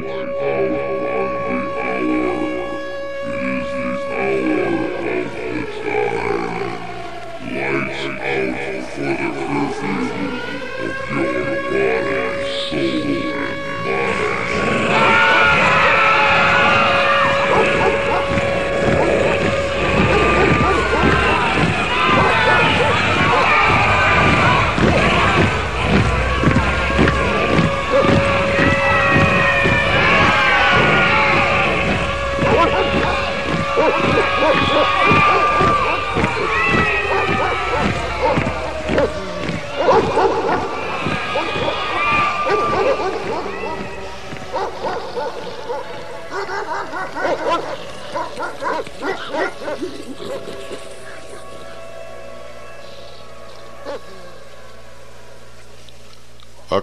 One, oh.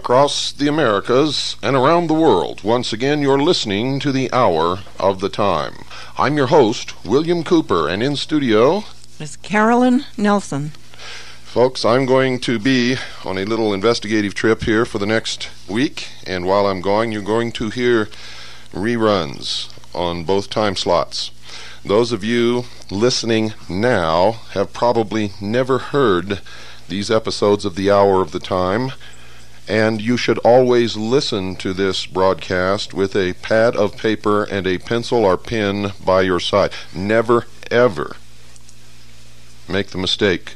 Across the Americas and around the world, once again you're listening to the Hour of the Time. I'm your host, William Cooper, and in studio, Miss Carolyn Nelson. Folks, I'm going to be on a little investigative trip here for the next week, and while I'm going, you're going to hear reruns on both time slots. Those of you listening now have probably never heard these episodes of the Hour of the Time, and you should always listen to this broadcast with a pad of paper and a pencil or pen by your side. Never, ever make the mistake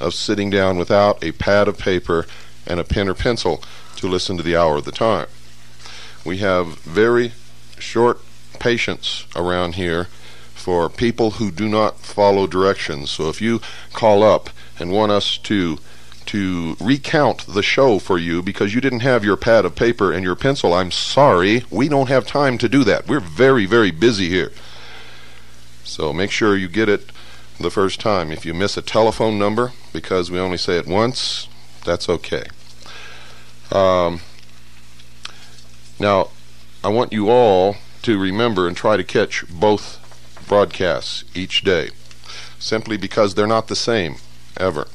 of sitting down without a pad of paper and a pen or pencil to listen to the hour of the time. We have very short patience around here for people who do not follow directions. So if you call up and want us to to recount the show for you because you didn't have your pad of paper and your pencil, I'm sorry. We don't have time to do that. We're very, very busy here. So make sure you get it the first time. If you miss a telephone number because we only say it once, that's okay. Um, now, I want you all to remember and try to catch both broadcasts each day, simply because they're not the same ever.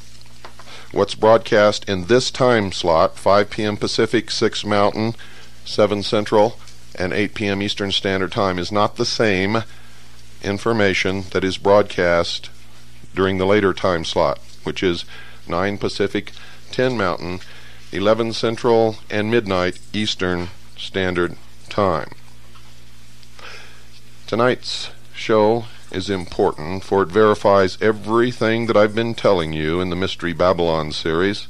What's broadcast in this time slot, 5 p.m. Pacific, 6 Mountain, 7 Central, and 8 p.m. Eastern Standard Time, is not the same information that is broadcast during the later time slot, which is 9 Pacific, 10 Mountain, 11 Central, and midnight Eastern Standard Time. Tonight's show is important, for it verifies everything that I've been telling you in the Mystery Babylon series,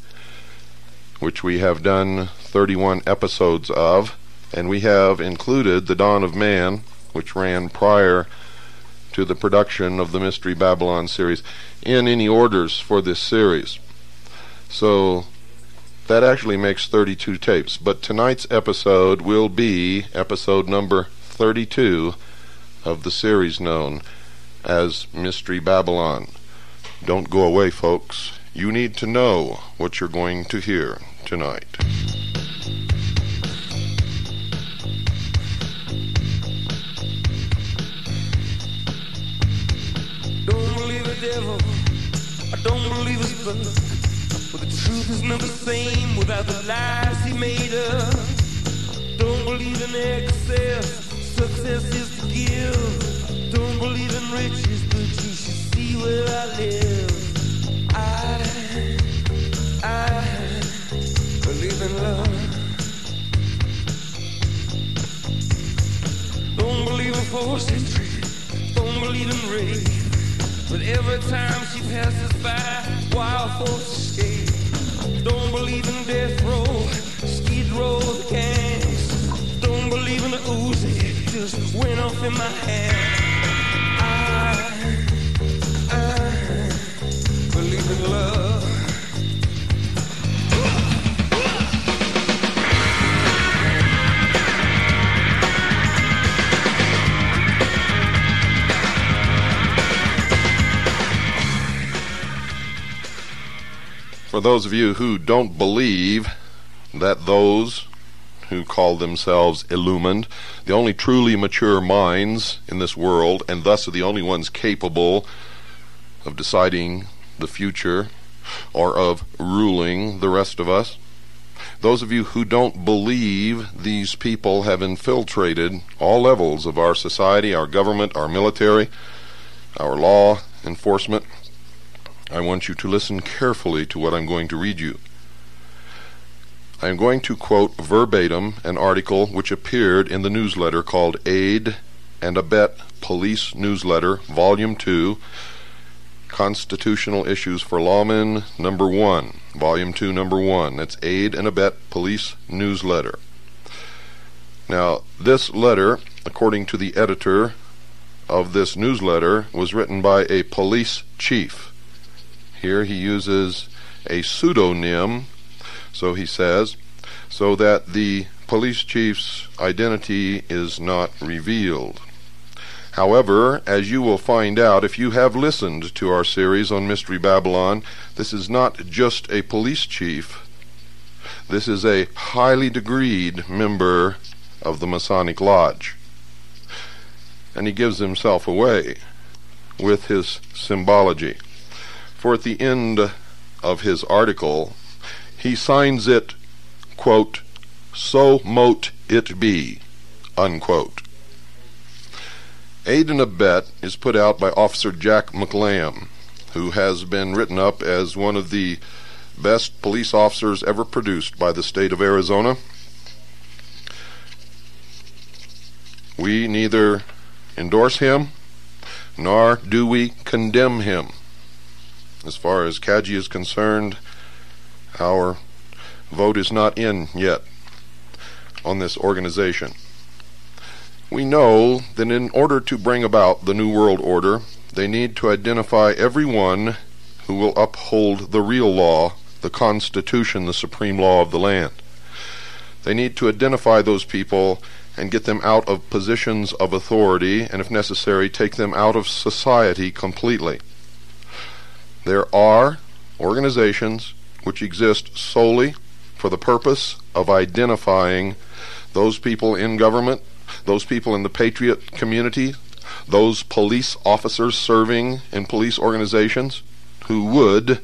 which we have done 31 episodes of, and we have included The Dawn of Man, which ran prior to the production of the Mystery Babylon series, in any orders for this series. So that actually makes 32 tapes. But tonight's episode will be episode number 32 of the series known as Mystery Babylon. Don't go away, folks. You need to know what you're going to hear tonight. Don't believe the devil. I don't believe his blood. But the truth is never the same without the lies he made up. Don't believe in excess. Success is to give. Don't believe in riches, but you should see where I live. I, I believe in love. Don't believe in forces, don't believe in race. But every time she passes by, wild folks escape. Don't believe in death row, skid row gangs. Don't believe in the Uzi, just went off in my hand. For those of you who don't believe that those who call themselves illumined, the only truly mature minds in this world, and thus are the only ones capable of deciding the future or of ruling the rest of us, those of you who don't believe these people have infiltrated all levels of our society, our government, our military, our law enforcement, I want you to listen carefully to what I'm going to read you. I am going to quote verbatim an article which appeared in the newsletter called Aid and Abet Police Newsletter, Volume 2, Constitutional Issues for Lawmen, Number 1, Volume 2, Number 1. That's Aid and Abet Police Newsletter. Now, this letter, according to the editor of this newsletter, was written by a police chief. Here he uses a pseudonym, so he says, so that the police chief's identity is not revealed. However, as you will find out if you have listened to our series on Mystery Babylon, this is not just a police chief. This is a highly degreed member of the Masonic Lodge. And he gives himself away with his symbology. For at the end of his article, he signs it, quote, so mote it be, unquote. Aid and Abet is put out by Officer Jack McLamb, who has been written up as one of the best police officers ever produced by the state of Arizona. We neither endorse him nor do we condemn him. As far as CAJI is concerned, our vote is not in yet on this organization. We know that in order to bring about the New World Order, they need to identify everyone who will uphold the real law, the Constitution, the supreme law of the land. They need to identify those people and get them out of positions of authority, and if necessary, take them out of society completely. There are organizations which exist solely for the purpose of identifying those people in government those people in the patriot community, those police officers serving in police organizations who would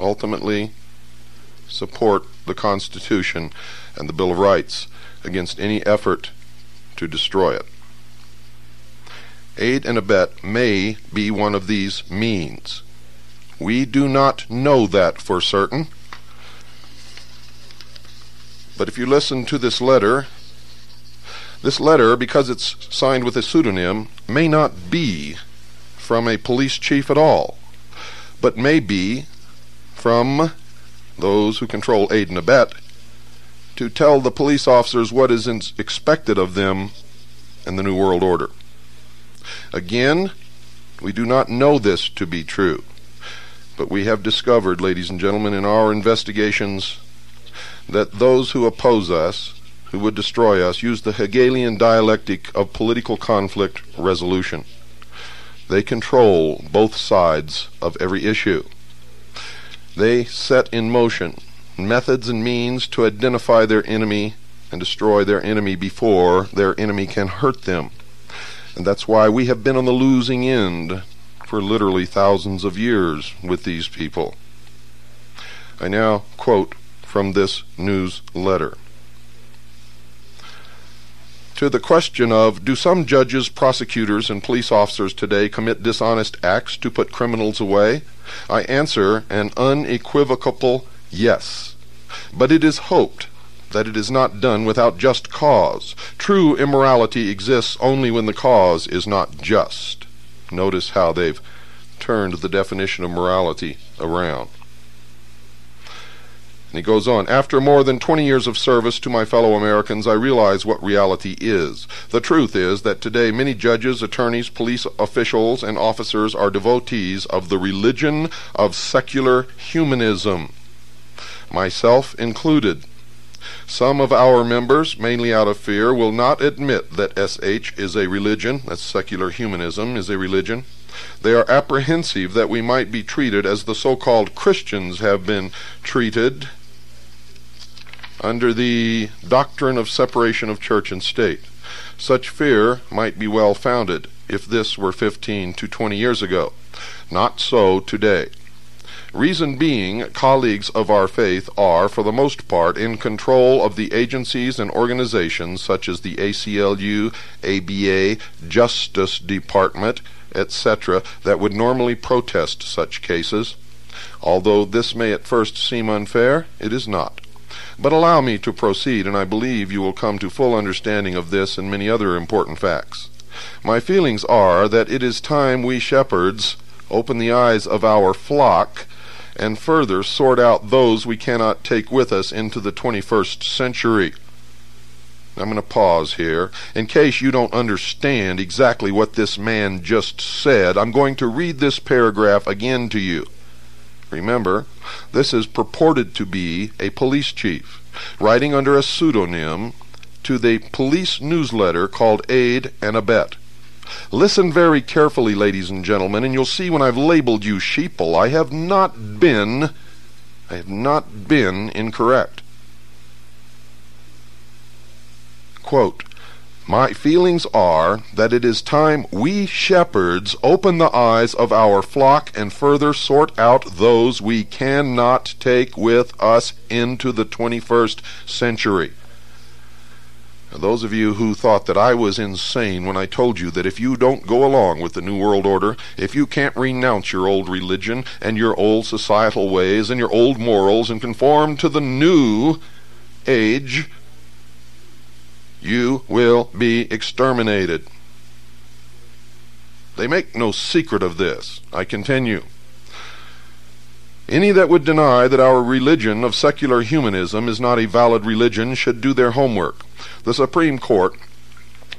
ultimately support the Constitution and the Bill of Rights against any effort to destroy it. Aid and abet may be one of these means. We do not know that for certain. But if you listen to this letter this letter, because it's signed with a pseudonym, may not be from a police chief at all, but may be from those who control aid and abet to tell the police officers what is expected of them in the New World Order. Again, we do not know this to be true, but we have discovered, ladies and gentlemen, in our investigations that those who oppose us who would destroy us use the Hegelian dialectic of political conflict resolution. They control both sides of every issue. They set in motion methods and means to identify their enemy and destroy their enemy before their enemy can hurt them. And that's why we have been on the losing end for literally thousands of years with these people. I now quote from this news letter to the question of do some judges, prosecutors, and police officers today commit dishonest acts to put criminals away? I answer an unequivocal yes. But it is hoped that it is not done without just cause. True immorality exists only when the cause is not just. Notice how they've turned the definition of morality around. And he goes on, after more than 20 years of service to my fellow Americans, I realize what reality is. The truth is that today many judges, attorneys, police officials, and officers are devotees of the religion of secular humanism, myself included. Some of our members, mainly out of fear, will not admit that SH is a religion, that secular humanism is a religion. They are apprehensive that we might be treated as the so called Christians have been treated under the doctrine of separation of church and state. Such fear might be well founded if this were 15 to 20 years ago. Not so today. Reason being, colleagues of our faith are, for the most part, in control of the agencies and organizations such as the ACLU, ABA, Justice Department, etc., that would normally protest such cases. Although this may at first seem unfair, it is not. But allow me to proceed, and I believe you will come to full understanding of this and many other important facts. My feelings are that it is time we shepherds open the eyes of our flock and further sort out those we cannot take with us into the 21st century. I'm going to pause here. In case you don't understand exactly what this man just said, I'm going to read this paragraph again to you. Remember, this is purported to be a police chief, writing under a pseudonym to the police newsletter called Aid and Abet. Listen very carefully, ladies and gentlemen, and you'll see when I've labeled you sheeple, I have not been, I have not been incorrect. Quote, my feelings are that it is time we shepherds open the eyes of our flock and further sort out those we cannot take with us into the 21st century. Those of you who thought that I was insane when I told you that if you don't go along with the New World Order, if you can't renounce your old religion and your old societal ways and your old morals and conform to the new age, you will be exterminated. They make no secret of this. I continue. Any that would deny that our religion of secular humanism is not a valid religion should do their homework. The Supreme Court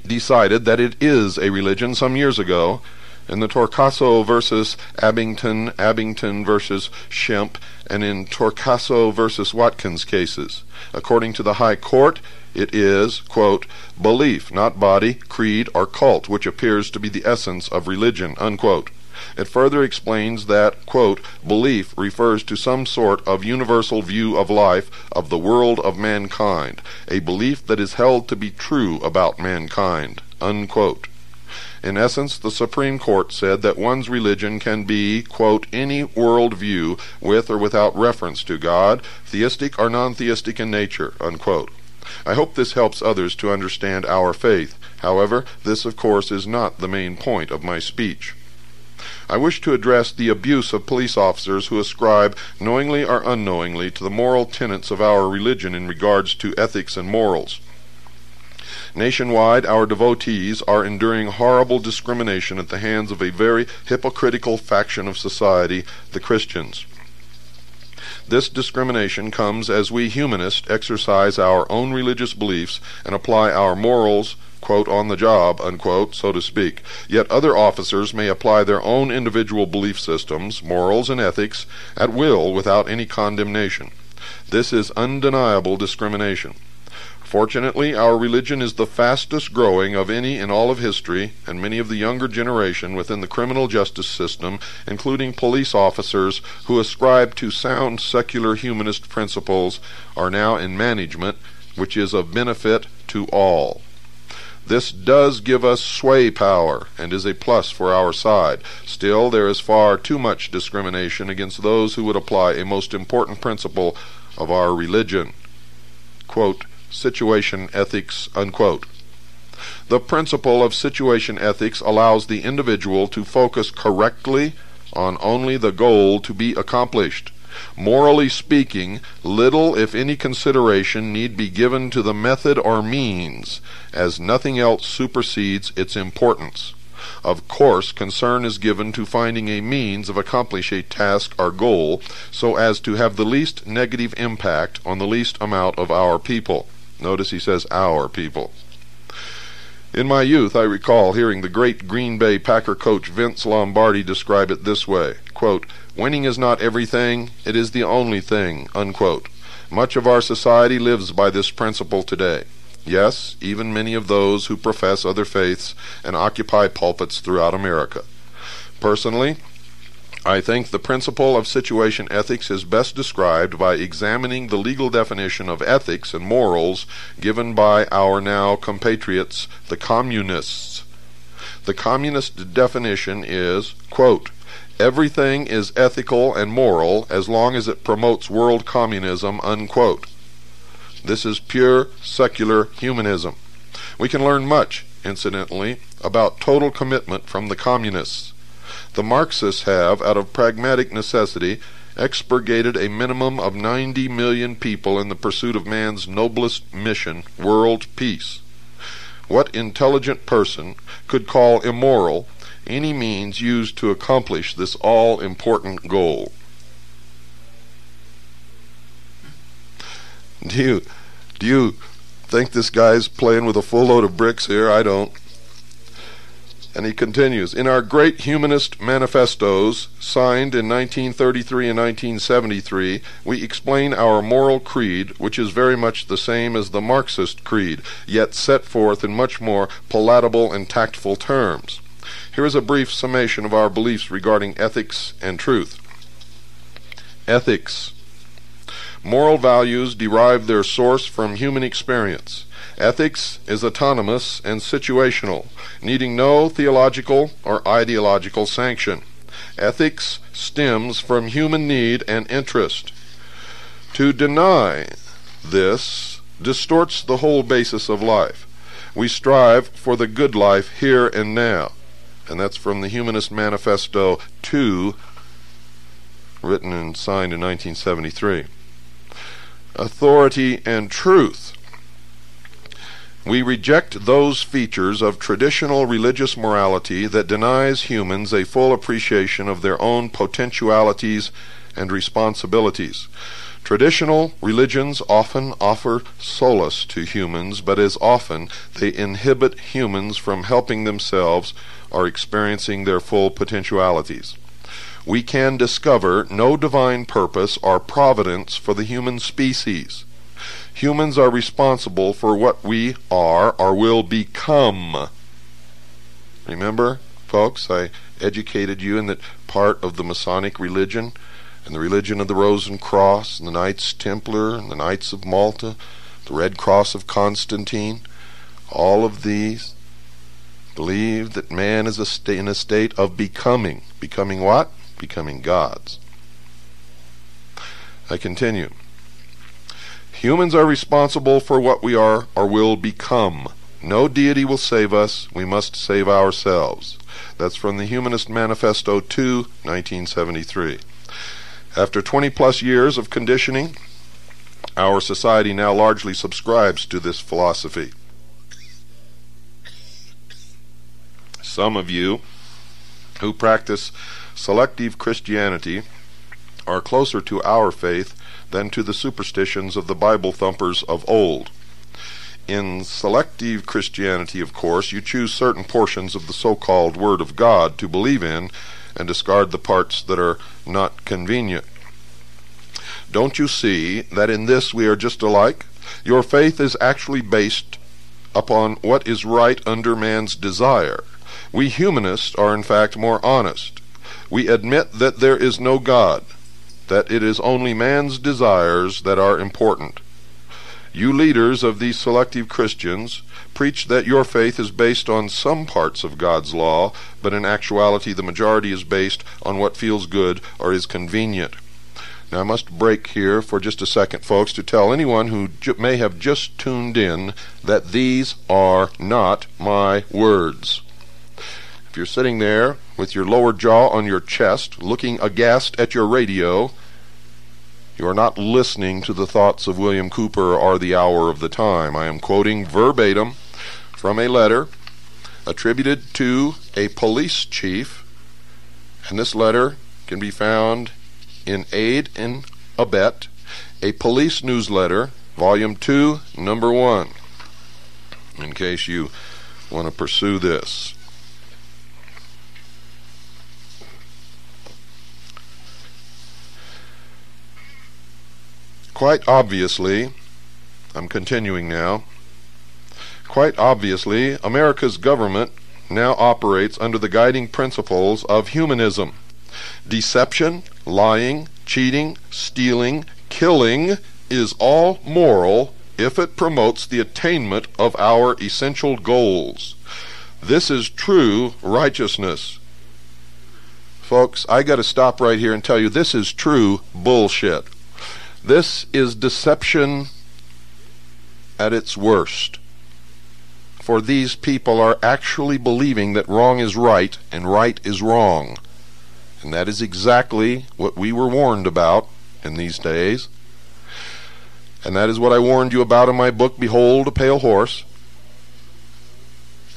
decided that it is a religion some years ago in the Torcaso versus Abington, Abington versus Schempp, and in Torcaso versus Watkins cases. According to the High Court, it is, quote, belief, not body, creed, or cult, which appears to be the essence of religion, unquote. It further explains that, quote, belief refers to some sort of universal view of life, of the world of mankind, a belief that is held to be true about mankind, unquote. In essence, the Supreme Court said that one's religion can be, quote, any world view with or without reference to God, theistic or non theistic in nature, unquote. I hope this helps others to understand our faith. However, this of course is not the main point of my speech. I wish to address the abuse of police officers who ascribe, knowingly or unknowingly, to the moral tenets of our religion in regards to ethics and morals. Nationwide, our devotees are enduring horrible discrimination at the hands of a very hypocritical faction of society, the Christians. This discrimination comes as we humanists exercise our own religious beliefs and apply our morals, quote, on the job, unquote, so to speak. Yet other officers may apply their own individual belief systems, morals, and ethics at will without any condemnation. This is undeniable discrimination. Fortunately, our religion is the fastest growing of any in all of history, and many of the younger generation within the criminal justice system, including police officers who ascribe to sound secular humanist principles, are now in management, which is of benefit to all. This does give us sway power and is a plus for our side. Still, there is far too much discrimination against those who would apply a most important principle of our religion. Quote, situation ethics, unquote. The principle of situation ethics allows the individual to focus correctly on only the goal to be accomplished. Morally speaking, little, if any, consideration need be given to the method or means, as nothing else supersedes its importance. Of course, concern is given to finding a means of accomplishing a task or goal so as to have the least negative impact on the least amount of our people. Notice he says our people. In my youth, I recall hearing the great Green Bay Packer coach Vince Lombardi describe it this way quote, Winning is not everything, it is the only thing. Unquote. Much of our society lives by this principle today. Yes, even many of those who profess other faiths and occupy pulpits throughout America. Personally, I think the principle of situation ethics is best described by examining the legal definition of ethics and morals given by our now compatriots, the communists. The communist definition is, quote, Everything is ethical and moral as long as it promotes world communism, unquote. This is pure secular humanism. We can learn much, incidentally, about total commitment from the communists. The Marxists have, out of pragmatic necessity, expurgated a minimum of 90 million people in the pursuit of man's noblest mission, world peace. What intelligent person could call immoral any means used to accomplish this all important goal? Do you, do you think this guy's playing with a full load of bricks here? I don't. And he continues In our great humanist manifestos, signed in 1933 and 1973, we explain our moral creed, which is very much the same as the Marxist creed, yet set forth in much more palatable and tactful terms. Here is a brief summation of our beliefs regarding ethics and truth. Ethics. Moral values derive their source from human experience. Ethics is autonomous and situational, needing no theological or ideological sanction. Ethics stems from human need and interest. To deny this distorts the whole basis of life. We strive for the good life here and now. And that's from the Humanist Manifesto 2, written and signed in 1973. Authority and truth. We reject those features of traditional religious morality that denies humans a full appreciation of their own potentialities and responsibilities. Traditional religions often offer solace to humans, but as often they inhibit humans from helping themselves or experiencing their full potentialities. We can discover no divine purpose or providence for the human species. Humans are responsible for what we are or will become. Remember, folks, I educated you in that part of the Masonic religion and the religion of the Rose and Cross and the Knights Templar and the Knights of Malta, the Red Cross of Constantine. All of these believe that man is a in a state of becoming. Becoming what? Becoming gods. I continue. Humans are responsible for what we are or will become. No deity will save us. We must save ourselves. That's from the Humanist Manifesto 2, 1973. After 20 plus years of conditioning, our society now largely subscribes to this philosophy. Some of you who practice selective Christianity are closer to our faith than to the superstitions of the Bible thumpers of old. In selective Christianity, of course, you choose certain portions of the so called Word of God to believe in and discard the parts that are not convenient. Don't you see that in this we are just alike? Your faith is actually based upon what is right under man's desire. We humanists are in fact more honest. We admit that there is no God, that it is only man's desires that are important. You leaders of these selective Christians preach that your faith is based on some parts of God's law, but in actuality the majority is based on what feels good or is convenient. Now I must break here for just a second, folks, to tell anyone who may have just tuned in that these are not my words. If you're sitting there with your lower jaw on your chest, looking aghast at your radio, you are not listening to the thoughts of William Cooper or the hour of the time. I am quoting verbatim from a letter attributed to a police chief, and this letter can be found in Aid and Abet, a police newsletter, volume 2, number 1, in case you want to pursue this. Quite obviously, I'm continuing now. Quite obviously, America's government now operates under the guiding principles of humanism. Deception, lying, cheating, stealing, killing is all moral if it promotes the attainment of our essential goals. This is true righteousness. Folks, I got to stop right here and tell you this is true bullshit. This is deception at its worst. For these people are actually believing that wrong is right and right is wrong. And that is exactly what we were warned about in these days. And that is what I warned you about in my book, Behold a Pale Horse.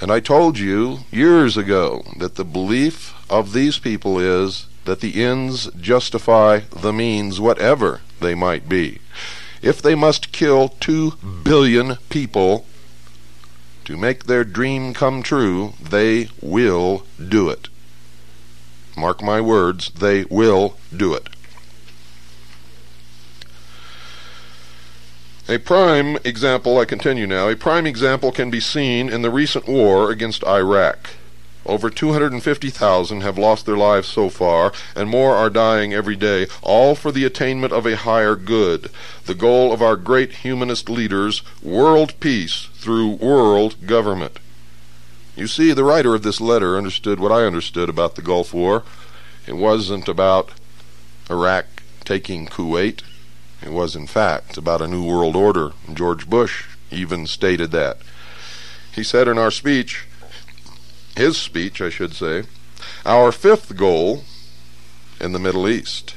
And I told you years ago that the belief of these people is that the ends justify the means, whatever they might be. If they must kill two billion people to make their dream come true, they will do it. Mark my words, they will do it. A prime example, I continue now, a prime example can be seen in the recent war against Iraq. Over 250,000 have lost their lives so far, and more are dying every day, all for the attainment of a higher good, the goal of our great humanist leaders, world peace through world government. You see, the writer of this letter understood what I understood about the Gulf War. It wasn't about Iraq taking Kuwait. It was, in fact, about a new world order. George Bush even stated that. He said in our speech, his speech, I should say, our fifth goal in the Middle East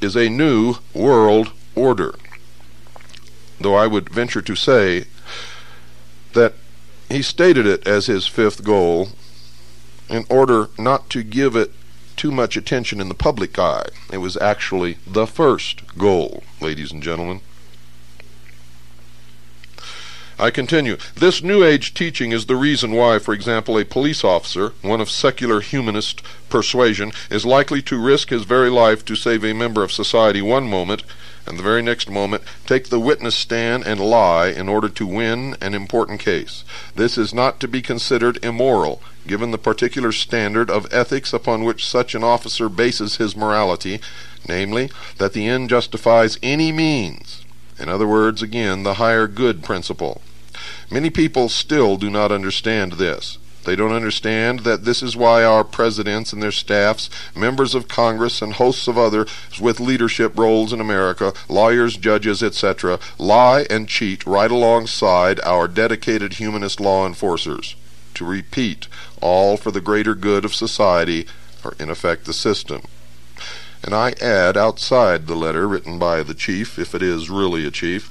is a new world order. Though I would venture to say that he stated it as his fifth goal in order not to give it too much attention in the public eye. It was actually the first goal, ladies and gentlemen. I continue. This New Age teaching is the reason why, for example, a police officer, one of secular humanist persuasion, is likely to risk his very life to save a member of society one moment, and the very next moment take the witness stand and lie in order to win an important case. This is not to be considered immoral given the particular standard of ethics upon which such an officer bases his morality, namely, that the end justifies any means. In other words, again, the higher good principle. Many people still do not understand this. They don't understand that this is why our presidents and their staffs, members of Congress, and hosts of others with leadership roles in America, lawyers, judges, etc., lie and cheat right alongside our dedicated humanist law enforcers to repeat, all for the greater good of society, or in effect the system. And I add outside the letter written by the chief, if it is really a chief,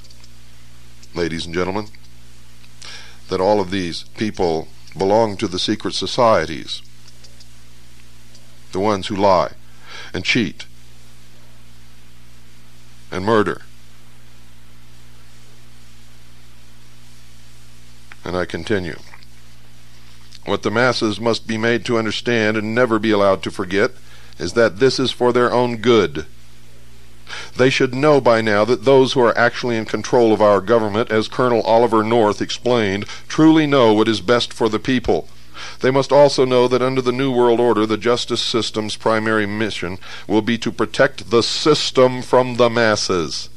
ladies and gentlemen, that all of these people belong to the secret societies, the ones who lie and cheat and murder. And I continue. What the masses must be made to understand and never be allowed to forget is that this is for their own good. They should know by now that those who are actually in control of our government, as Colonel Oliver North explained, truly know what is best for the people. They must also know that under the New World Order, the justice system's primary mission will be to protect the system from the masses.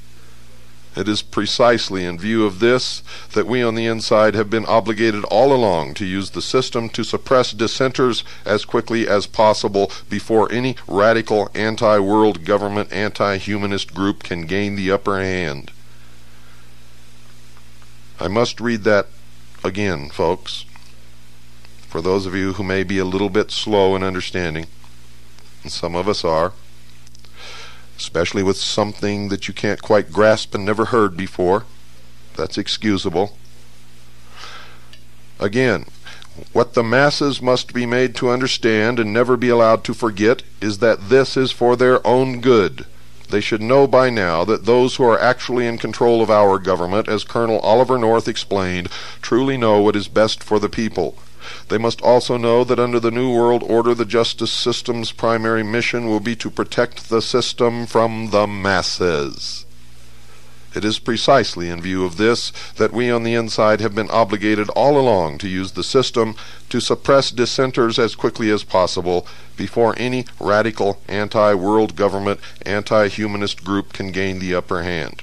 It is precisely in view of this that we on the inside have been obligated all along to use the system to suppress dissenters as quickly as possible before any radical anti world government, anti humanist group can gain the upper hand. I must read that again, folks, for those of you who may be a little bit slow in understanding, and some of us are especially with something that you can't quite grasp and never heard before. That's excusable. Again, what the masses must be made to understand and never be allowed to forget is that this is for their own good. They should know by now that those who are actually in control of our government, as Colonel Oliver North explained, truly know what is best for the people. They must also know that under the New World Order, the justice system's primary mission will be to protect the system from the masses. It is precisely in view of this that we on the inside have been obligated all along to use the system to suppress dissenters as quickly as possible before any radical anti world government, anti humanist group can gain the upper hand.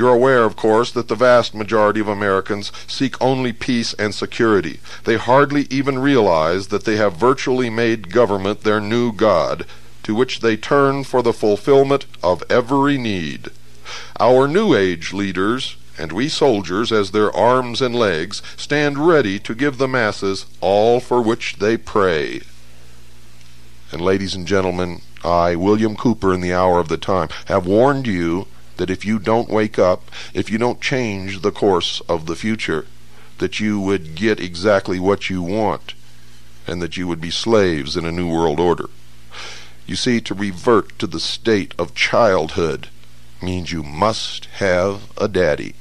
You're aware, of course, that the vast majority of Americans seek only peace and security. They hardly even realize that they have virtually made government their new God, to which they turn for the fulfillment of every need. Our New Age leaders, and we soldiers, as their arms and legs, stand ready to give the masses all for which they pray. And, ladies and gentlemen, I, William Cooper, in the hour of the time, have warned you that if you don't wake up, if you don't change the course of the future, that you would get exactly what you want, and that you would be slaves in a new world order. You see, to revert to the state of childhood means you must have a daddy.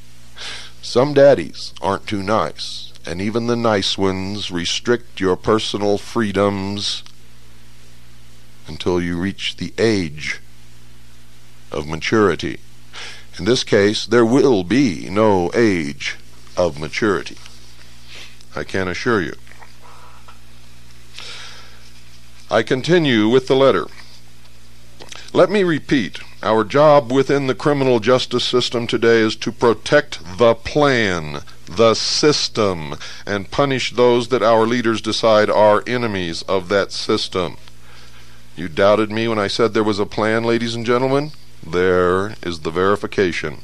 Some daddies aren't too nice, and even the nice ones restrict your personal freedoms until you reach the age of maturity. In this case, there will be no age of maturity. I can assure you. I continue with the letter. Let me repeat our job within the criminal justice system today is to protect the plan, the system, and punish those that our leaders decide are enemies of that system. You doubted me when I said there was a plan, ladies and gentlemen? There is the verification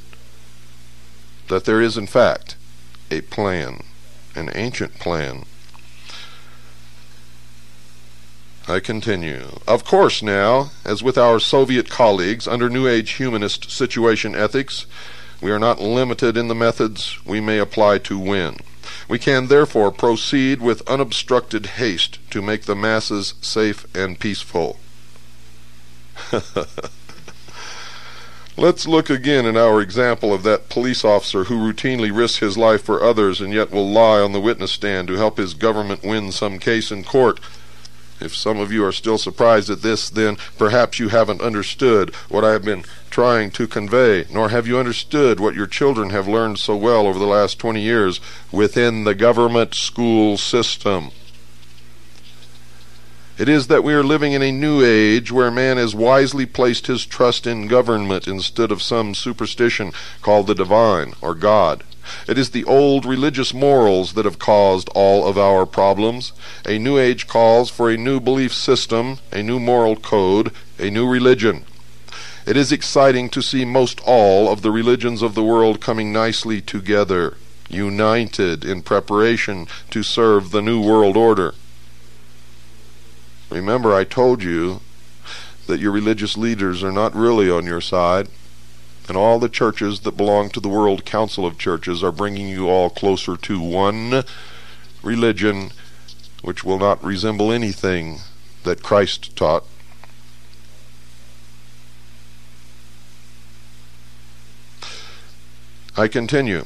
that there is, in fact, a plan, an ancient plan. I continue. Of course, now, as with our Soviet colleagues under New Age humanist situation ethics, we are not limited in the methods we may apply to win. We can therefore proceed with unobstructed haste to make the masses safe and peaceful. Let's look again at our example of that police officer who routinely risks his life for others and yet will lie on the witness stand to help his government win some case in court. If some of you are still surprised at this, then perhaps you haven't understood what I have been trying to convey, nor have you understood what your children have learned so well over the last 20 years within the government school system. It is that we are living in a new age where man has wisely placed his trust in government instead of some superstition called the divine or God. It is the old religious morals that have caused all of our problems. A new age calls for a new belief system, a new moral code, a new religion. It is exciting to see most all of the religions of the world coming nicely together, united in preparation to serve the new world order. Remember, I told you that your religious leaders are not really on your side, and all the churches that belong to the World Council of Churches are bringing you all closer to one religion which will not resemble anything that Christ taught. I continue.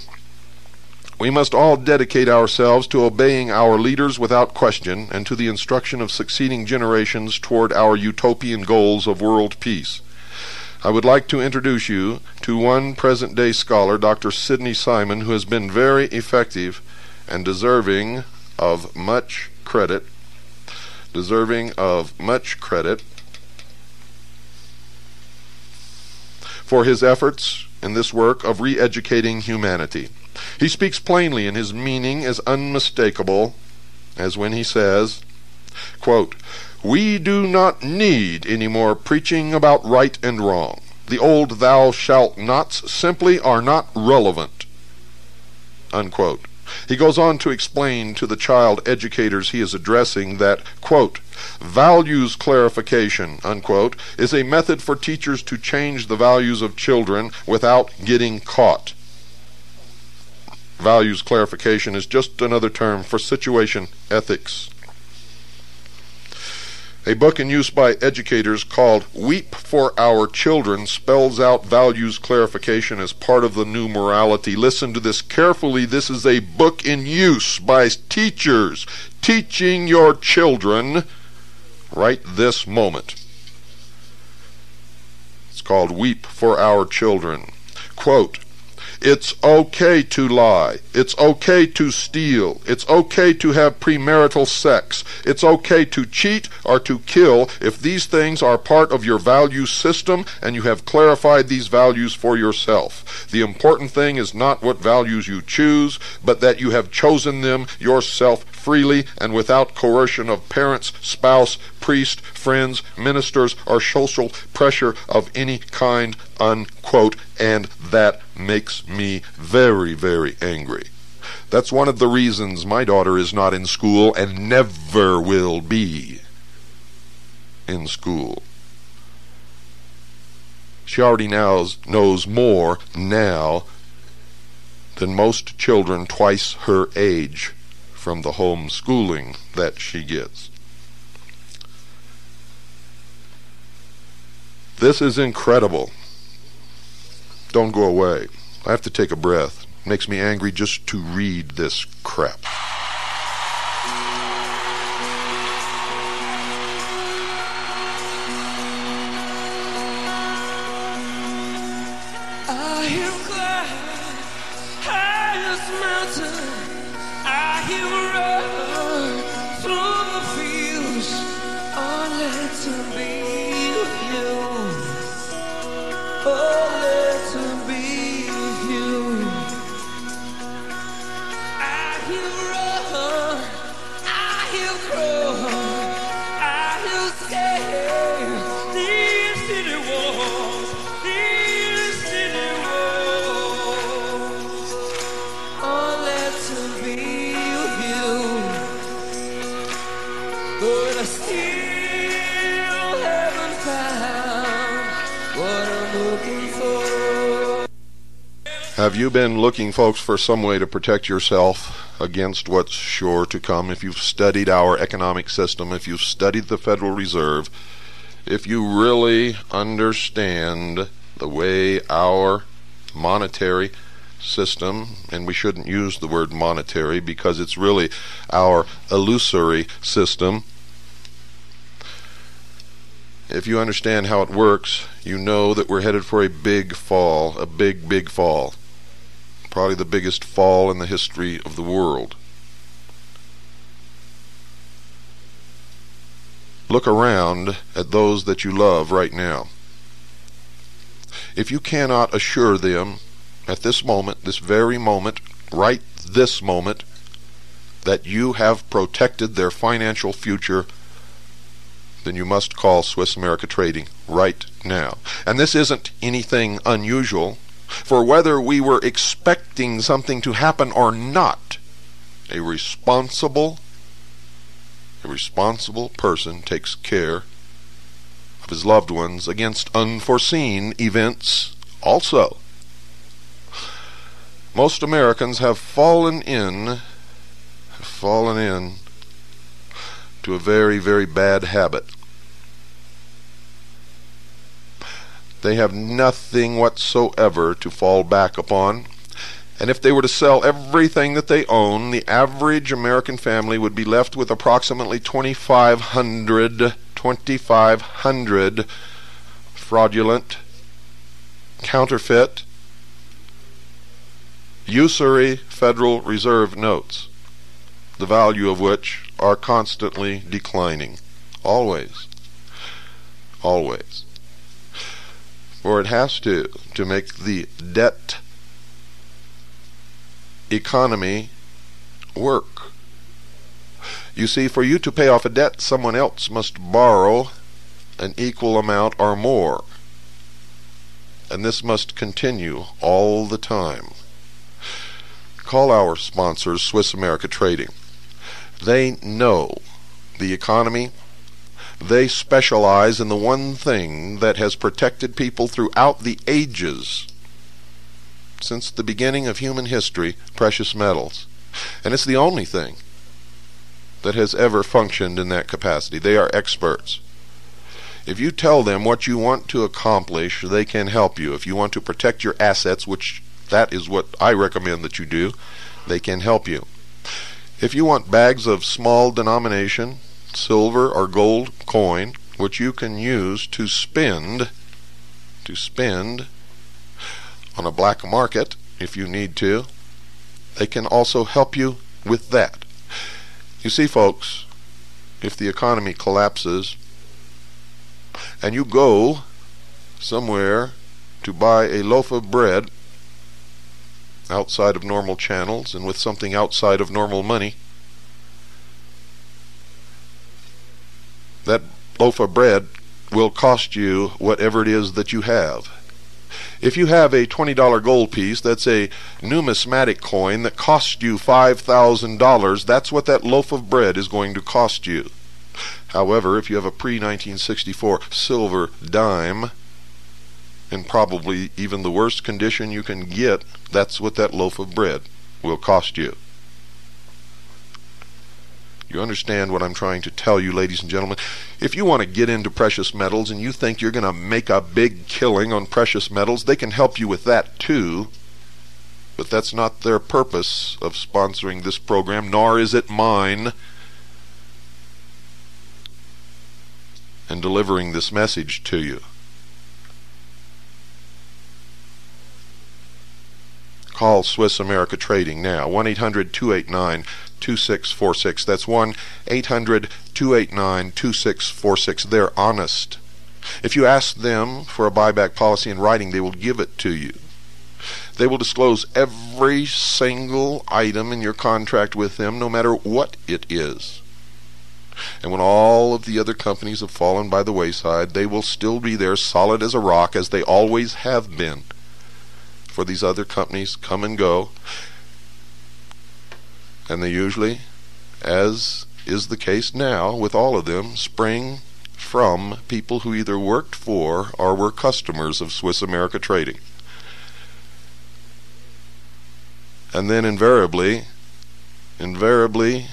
We must all dedicate ourselves to obeying our leaders without question and to the instruction of succeeding generations toward our utopian goals of world peace. I would like to introduce you to one present day scholar, Dr. Sidney Simon, who has been very effective and deserving of much credit. Deserving of much credit for his efforts in this work of re educating humanity. He speaks plainly, and his meaning is unmistakable, as when he says, quote, We do not need any more preaching about right and wrong. The old thou shalt nots simply are not relevant. Unquote. He goes on to explain to the child educators he is addressing that, quote, values clarification, unquote, is a method for teachers to change the values of children without getting caught values clarification is just another term for situation ethics. A book in use by educators called Weep for Our Children spells out values clarification as part of the new morality. Listen to this carefully. This is a book in use by teachers teaching your children right this moment. It's called Weep for Our Children. Quote, It's okay to lie. It's okay to steal. It's okay to have premarital sex. It's okay to cheat or to kill if these things are part of your value system and you have clarified these values for yourself. The important thing is not what values you choose, but that you have chosen them yourself freely and without coercion of parents, spouse, priest, friends, ministers, or social pressure of any kind, unquote, and that makes me very, very angry. That's one of the reasons my daughter is not in school and never will be in school. She already knows, knows more now than most children twice her age from the home schooling that she gets. This is incredible. Don't go away. I have to take a breath. It makes me angry just to read this crap. You been looking, folks, for some way to protect yourself against what's sure to come? If you've studied our economic system, if you've studied the Federal Reserve, if you really understand the way our monetary system, and we shouldn't use the word monetary because it's really our illusory system. If you understand how it works, you know that we're headed for a big fall, a big, big fall. Probably the biggest fall in the history of the world. Look around at those that you love right now. If you cannot assure them at this moment, this very moment, right this moment, that you have protected their financial future, then you must call Swiss America Trading right now. And this isn't anything unusual, for whether we were expecting something to happen or not, a responsible a responsible person takes care of his loved ones against unforeseen events also. Most Americans have fallen in have fallen in to a very, very bad habit. They have nothing whatsoever to fall back upon. And if they were to sell everything that they own, the average American family would be left with approximately 2,500, 2,500 fraudulent, counterfeit, usury Federal Reserve notes, the value of which are constantly declining. Always. Always. For it has to, to make the debt economy work. You see, for you to pay off a debt, someone else must borrow an equal amount or more. And this must continue all the time. Call our sponsors, Swiss America Trading. They know the economy. They specialize in the one thing that has protected people throughout the ages since the beginning of human history precious metals. And it's the only thing that has ever functioned in that capacity. They are experts. If you tell them what you want to accomplish, they can help you. If you want to protect your assets, which that is what I recommend that you do, they can help you. If you want bags of small denomination, silver or gold coin, which you can use to spend to spend on a black market if you need to. They can also help you with that. You see, folks, if the economy collapses and you go somewhere to buy a loaf of bread outside of normal channels and with something outside of normal money, that loaf of bread will cost you whatever it is that you have. If you have a $20 gold piece, that's a numismatic coin that costs you $5,000, that's what that loaf of bread is going to cost you. However, if you have a pre 1964 silver dime, in probably even the worst condition you can get, that's what that loaf of bread will cost you. You understand what I'm trying to tell you, ladies and gentlemen? If you want to get into precious metals and you think you're going to make a big killing on precious metals, they can help you with that too. But that's not their purpose of sponsoring this program, nor is it mine. And delivering this message to you. Call Swiss America Trading now, 1 800 289 2646. That's 1 800 289 2646. They're honest. If you ask them for a buyback policy in writing, they will give it to you. They will disclose every single item in your contract with them, no matter what it is. And when all of the other companies have fallen by the wayside, they will still be there solid as a rock as they always have been for these other companies come and go. And they usually, as is the case now with all of them, spring from people who either worked for or were customers of Swiss America Trading. And then invariably, invariably,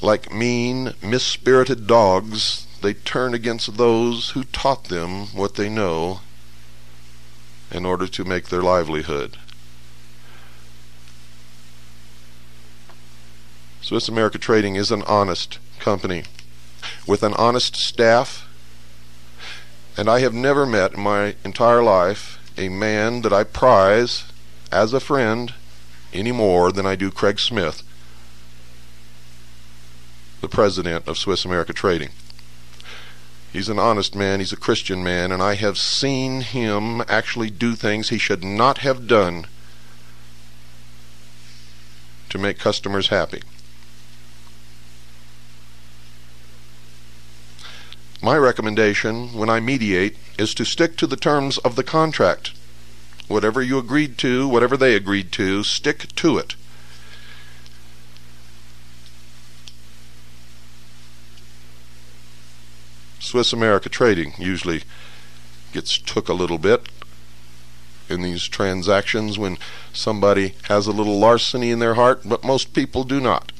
like mean, misspirited dogs, they turn against those who taught them what they know in order to make their livelihood. Swiss America Trading is an honest company with an honest staff, and I have never met in my entire life a man that I prize as a friend any more than I do Craig Smith, the president of Swiss America Trading. He's an honest man, he's a Christian man, and I have seen him actually do things he should not have done to make customers happy. My recommendation when I mediate is to stick to the terms of the contract. Whatever you agreed to, whatever they agreed to, stick to it. Swiss America Trading usually gets took a little bit in these transactions when somebody has a little larceny in their heart, but most people do not.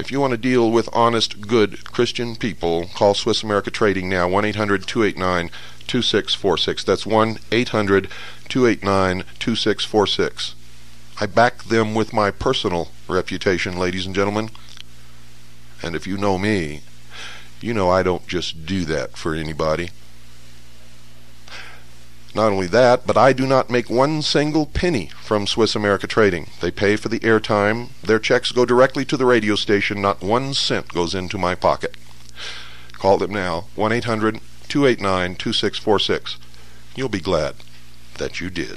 If you want to deal with honest, good Christian people, call Swiss America Trading now, 1 800 289 2646. That's 1 800 289 2646. I back them with my personal reputation, ladies and gentlemen. And if you know me, you know I don't just do that for anybody. Not only that, but I do not make one single penny from Swiss America Trading. They pay for the airtime. Their checks go directly to the radio station. Not one cent goes into my pocket. Call them now, 1 800 289 2646. You'll be glad that you did.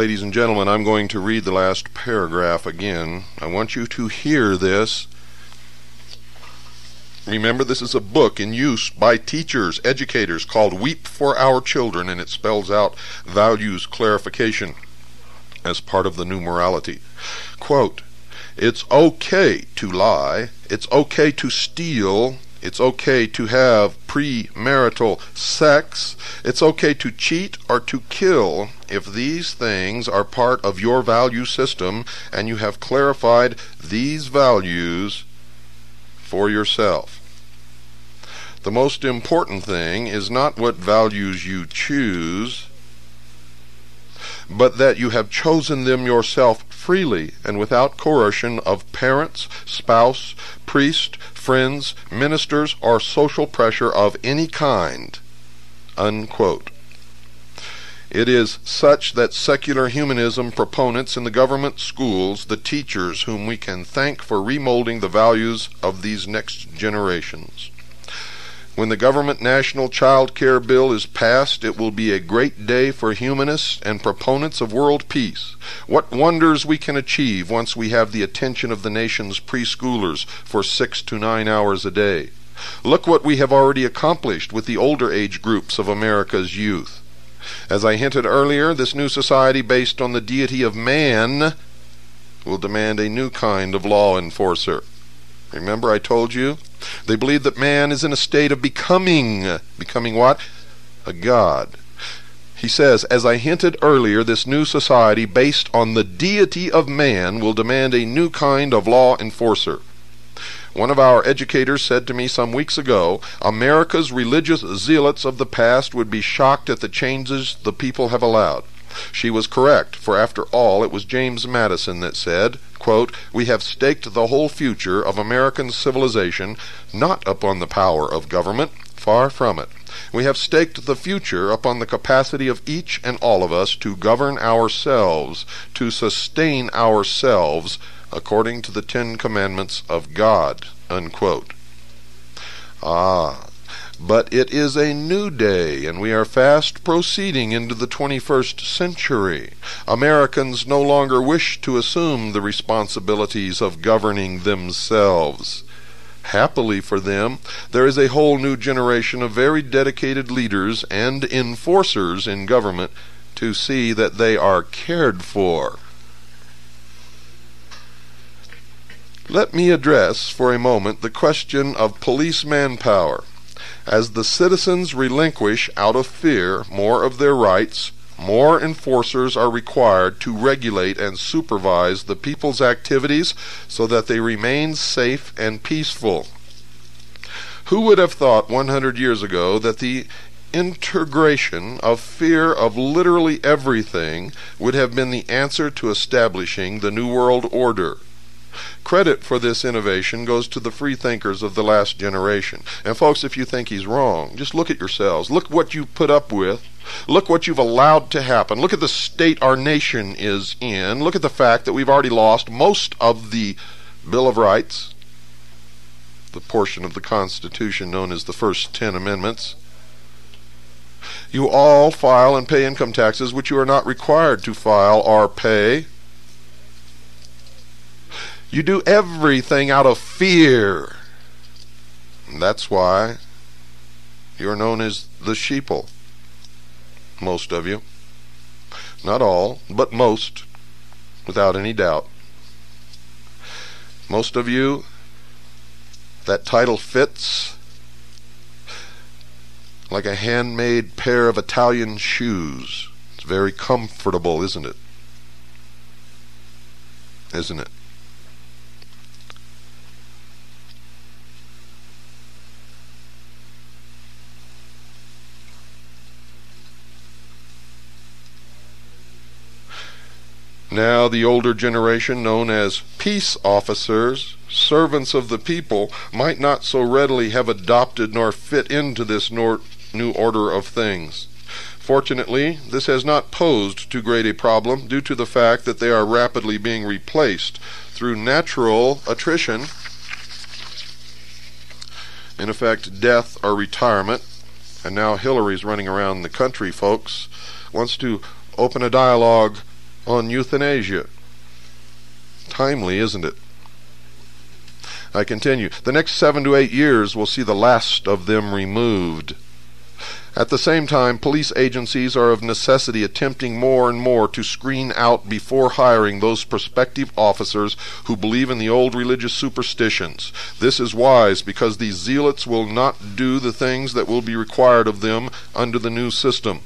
Ladies and gentlemen, I'm going to read the last paragraph again. I want you to hear this. Remember, this is a book in use by teachers, educators, called Weep for Our Children, and it spells out values clarification as part of the new morality. Quote, It's okay to lie, it's okay to steal, it's okay to have premarital sex. It's okay to cheat or to kill if these things are part of your value system and you have clarified these values for yourself. The most important thing is not what values you choose, but that you have chosen them yourself freely and without coercion of parents, spouse, priest, friends, ministers, or social pressure of any kind. Unquote. It is such that secular humanism proponents in the government schools, the teachers whom we can thank for remolding the values of these next generations. When the government national child care bill is passed, it will be a great day for humanists and proponents of world peace. What wonders we can achieve once we have the attention of the nation's preschoolers for six to nine hours a day. Look what we have already accomplished with the older age groups of America's youth. As I hinted earlier, this new society based on the deity of man will demand a new kind of law enforcer. Remember I told you? They believe that man is in a state of becoming. Becoming what? A god. He says, as I hinted earlier, this new society based on the deity of man will demand a new kind of law enforcer. One of our educators said to me some weeks ago, America's religious zealots of the past would be shocked at the changes the people have allowed. She was correct, for after all it was James Madison that said, quote, We have staked the whole future of American civilization not upon the power of government, far from it. We have staked the future upon the capacity of each and all of us to govern ourselves, to sustain ourselves according to the Ten Commandments of God. Unquote. Ah, but it is a new day, and we are fast proceeding into the 21st century. Americans no longer wish to assume the responsibilities of governing themselves. Happily for them, there is a whole new generation of very dedicated leaders and enforcers in government to see that they are cared for. Let me address for a moment the question of police manpower. As the citizens relinquish out of fear more of their rights, more enforcers are required to regulate and supervise the people's activities so that they remain safe and peaceful. Who would have thought 100 years ago that the integration of fear of literally everything would have been the answer to establishing the New World Order? Credit for this innovation goes to the free thinkers of the last generation. And folks, if you think he's wrong, just look at yourselves. Look what you put up with. Look what you've allowed to happen. Look at the state our nation is in. Look at the fact that we've already lost most of the Bill of Rights, the portion of the Constitution known as the first ten amendments. You all file and pay income taxes which you are not required to file or pay. You do everything out of fear. And that's why you're known as the sheeple. Most of you. Not all, but most, without any doubt. Most of you, that title fits like a handmade pair of Italian shoes. It's very comfortable, isn't it? Isn't it? Now, the older generation, known as peace officers, servants of the people, might not so readily have adopted nor fit into this nor- new order of things. Fortunately, this has not posed too great a problem due to the fact that they are rapidly being replaced through natural attrition, in effect, death or retirement. And now Hillary's running around the country, folks, wants to open a dialogue on euthanasia. Timely, isn't it? I continue. The next seven to eight years will see the last of them removed. At the same time, police agencies are of necessity attempting more and more to screen out before hiring those prospective officers who believe in the old religious superstitions. This is wise because these zealots will not do the things that will be required of them under the new system.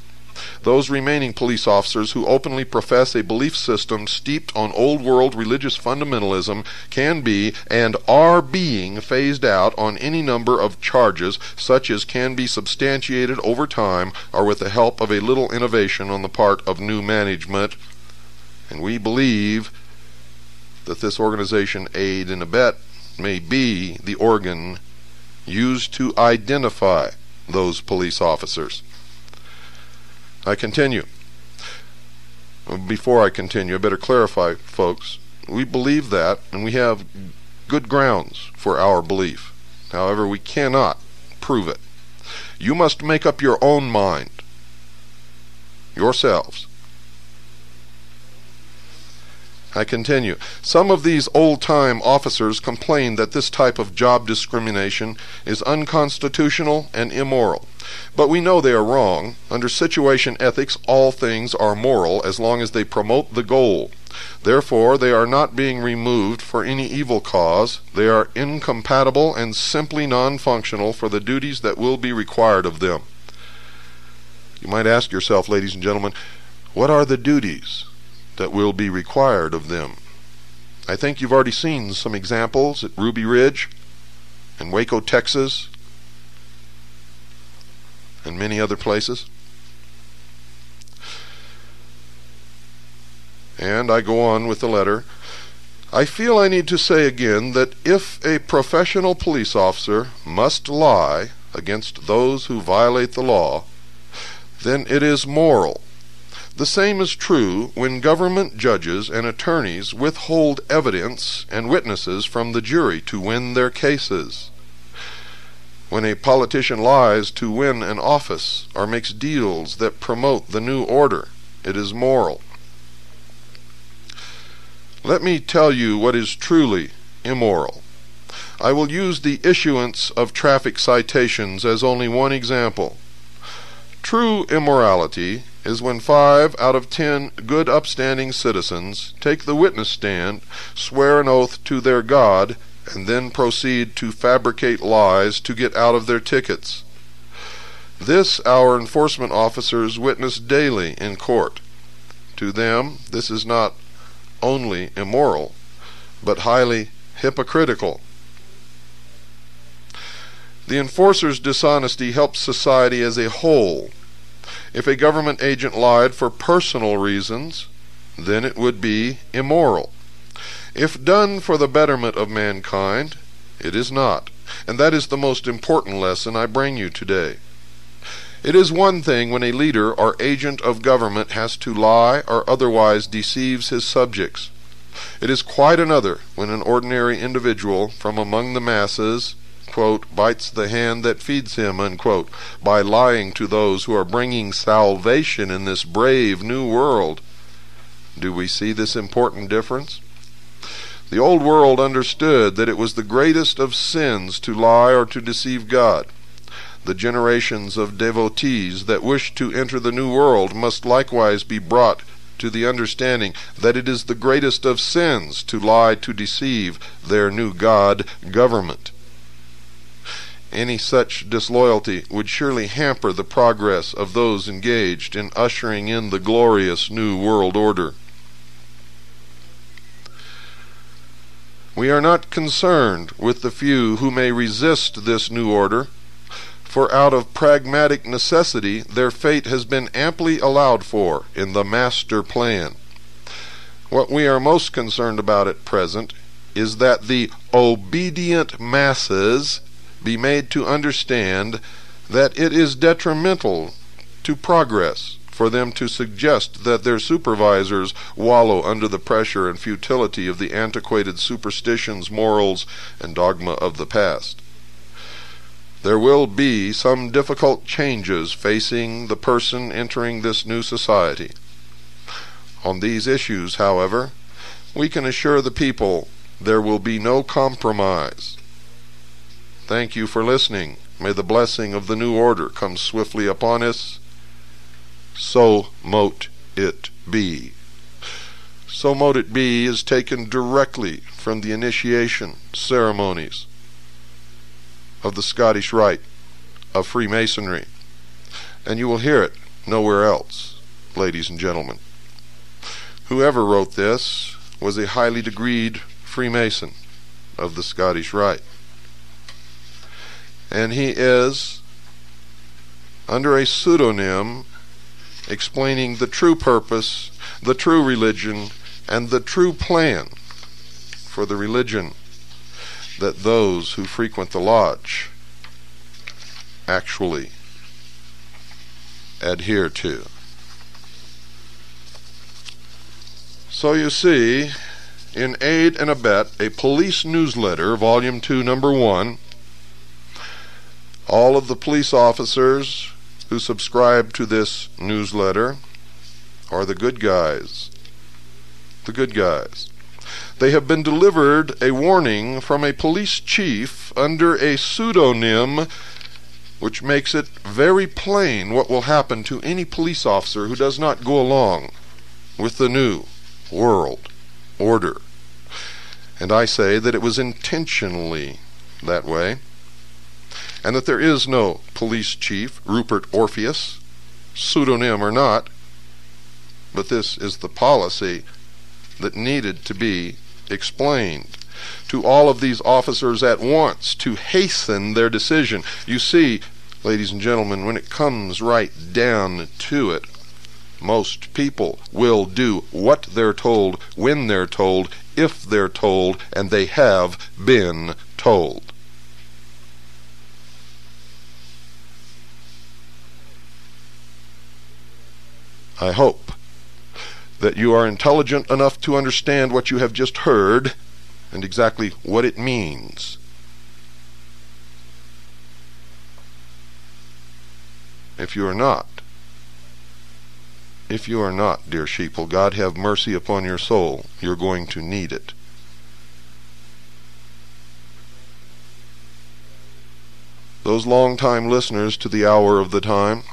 Those remaining police officers who openly profess a belief system steeped on old world religious fundamentalism can be and are being phased out on any number of charges such as can be substantiated over time or with the help of a little innovation on the part of new management. And we believe that this organization Aid and Abet may be the organ used to identify those police officers. I continue. Before I continue, I better clarify, folks. We believe that, and we have good grounds for our belief. However, we cannot prove it. You must make up your own mind, yourselves. I continue. Some of these old time officers complain that this type of job discrimination is unconstitutional and immoral. But we know they are wrong. Under situation ethics, all things are moral as long as they promote the goal. Therefore, they are not being removed for any evil cause. They are incompatible and simply non functional for the duties that will be required of them. You might ask yourself, ladies and gentlemen, what are the duties that will be required of them? I think you've already seen some examples at Ruby Ridge and Waco, Texas, and many other places. And I go on with the letter. I feel I need to say again that if a professional police officer must lie against those who violate the law, then it is moral. The same is true when government judges and attorneys withhold evidence and witnesses from the jury to win their cases when a politician lies to win an office or makes deals that promote the new order. It is moral. Let me tell you what is truly immoral. I will use the issuance of traffic citations as only one example. True immorality is when five out of ten good upstanding citizens take the witness stand, swear an oath to their God, and then proceed to fabricate lies to get out of their tickets. This our enforcement officers witness daily in court. To them, this is not only immoral, but highly hypocritical. The enforcer's dishonesty helps society as a whole. If a government agent lied for personal reasons, then it would be immoral. If done for the betterment of mankind, it is not. And that is the most important lesson I bring you today. It is one thing when a leader or agent of government has to lie or otherwise deceives his subjects. It is quite another when an ordinary individual from among the masses quote, bites the hand that feeds him, unquote, by lying to those who are bringing salvation in this brave new world. Do we see this important difference? The old world understood that it was the greatest of sins to lie or to deceive God. The generations of devotees that wish to enter the new world must likewise be brought to the understanding that it is the greatest of sins to lie to deceive their new God government. Any such disloyalty would surely hamper the progress of those engaged in ushering in the glorious new world order. We are not concerned with the few who may resist this new order, for out of pragmatic necessity their fate has been amply allowed for in the master plan. What we are most concerned about at present is that the obedient masses be made to understand that it is detrimental to progress for them to suggest that their supervisors wallow under the pressure and futility of the antiquated superstitions, morals, and dogma of the past. There will be some difficult changes facing the person entering this new society. On these issues, however, we can assure the people there will be no compromise. Thank you for listening. May the blessing of the new order come swiftly upon us. So mote it be. So mote it be is taken directly from the initiation ceremonies of the Scottish Rite of Freemasonry, and you will hear it nowhere else, ladies and gentlemen. Whoever wrote this was a highly degreed Freemason of the Scottish Rite. And he is, under a pseudonym, explaining the true purpose, the true religion, and the true plan for the religion that those who frequent the lodge actually adhere to. So you see, in Aid and Abet, a police newsletter, volume 2, number 1, all of the police officers who subscribe to this newsletter are the good guys. The good guys. They have been delivered a warning from a police chief under a pseudonym which makes it very plain what will happen to any police officer who does not go along with the new world order. And I say that it was intentionally that way, and that there is no police chief, Rupert Orpheus, pseudonym or not, but this is the policy that needed to be explained to all of these officers at once to hasten their decision. You see, ladies and gentlemen, when it comes right down to it, most people will do what they're told, when they're told, if they're told, and they have been told. I hope that you are intelligent enough to understand what you have just heard and exactly what it means. If you are not, if you are not, dear sheep, sheeple, God have mercy upon your soul. You're going to need it. Those long-time listeners to the hour of the time,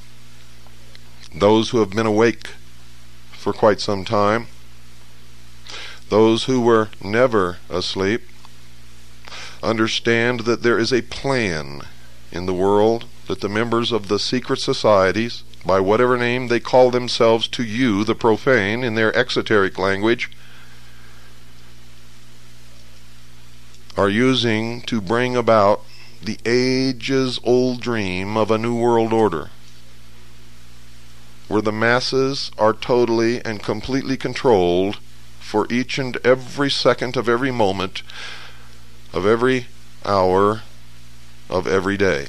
those who have been awake for quite some time, those who were never asleep, understand that there is a plan in the world that the members of the secret societies by whatever name they call themselves to you, the profane, in their exoteric language, are using to bring about the ages old dream of a new world order, where the masses are totally and completely controlled for each and every second of every moment of every hour of every day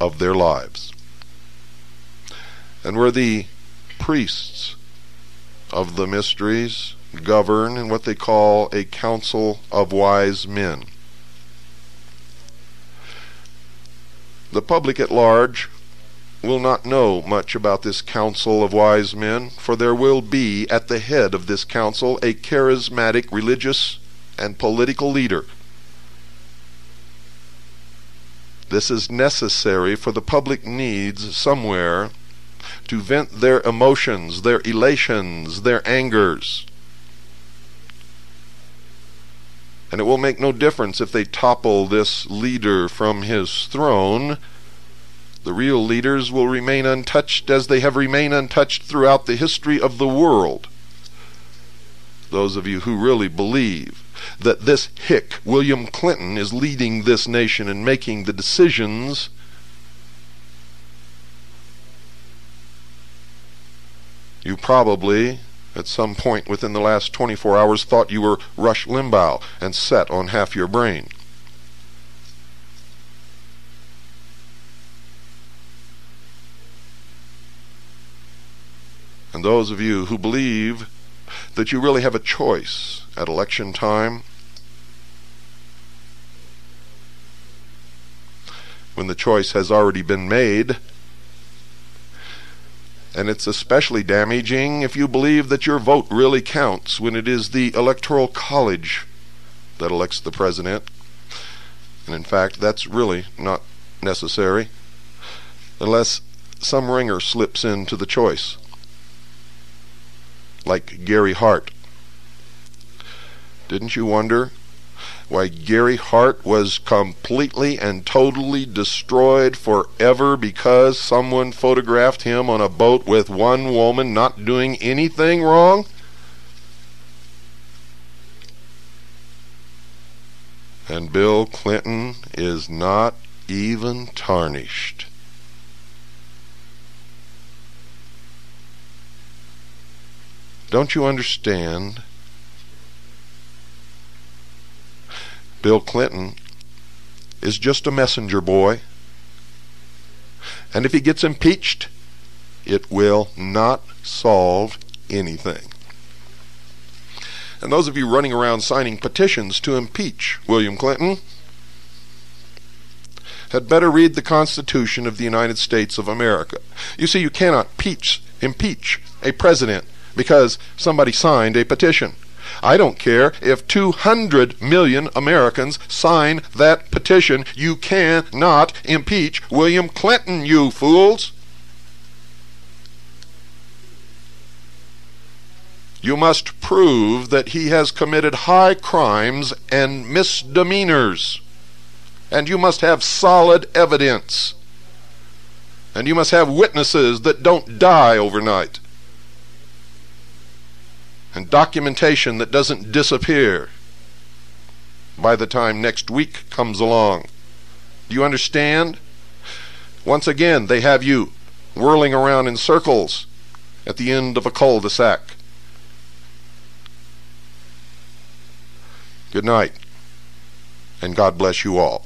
of their lives and where the priests of the mysteries govern in what they call a council of wise men. The public at large will not know much about this council of wise men, for there will be at the head of this council a charismatic religious and political leader. This is necessary for the public needs somewhere to vent their emotions, their elations, their angers. And it will make no difference if they topple this leader from his throne. The real leaders will remain untouched as they have remained untouched throughout the history of the world. Those of you who really believe that this hick, William Clinton, is leading this nation and making the decisions You probably, at some point within the last 24 hours, thought you were Rush Limbaugh and set on half your brain. And those of you who believe that you really have a choice at election time, when the choice has already been made, And it's especially damaging if you believe that your vote really counts when it is the Electoral College that elects the president. And in fact, that's really not necessary unless some ringer slips into the choice, like Gary Hart. Didn't you wonder why Gary Hart was completely and totally destroyed forever because someone photographed him on a boat with one woman not doing anything wrong? And Bill Clinton is not even tarnished. Don't you understand? Bill Clinton is just a messenger boy. And if he gets impeached, it will not solve anything. And those of you running around signing petitions to impeach William Clinton had better read the Constitution of the United States of America. You see, you cannot impeach, a president because somebody signed a petition. I don't care if 200 million Americans sign that petition. You cannot impeach William Clinton, you fools. You must prove that he has committed high crimes and misdemeanors. And you must have solid evidence. And you must have witnesses that don't die overnight and documentation that doesn't disappear by the time next week comes along. Do you understand? Once again, they have you whirling around in circles at the end of a cul de sac. Good night, and God bless you all.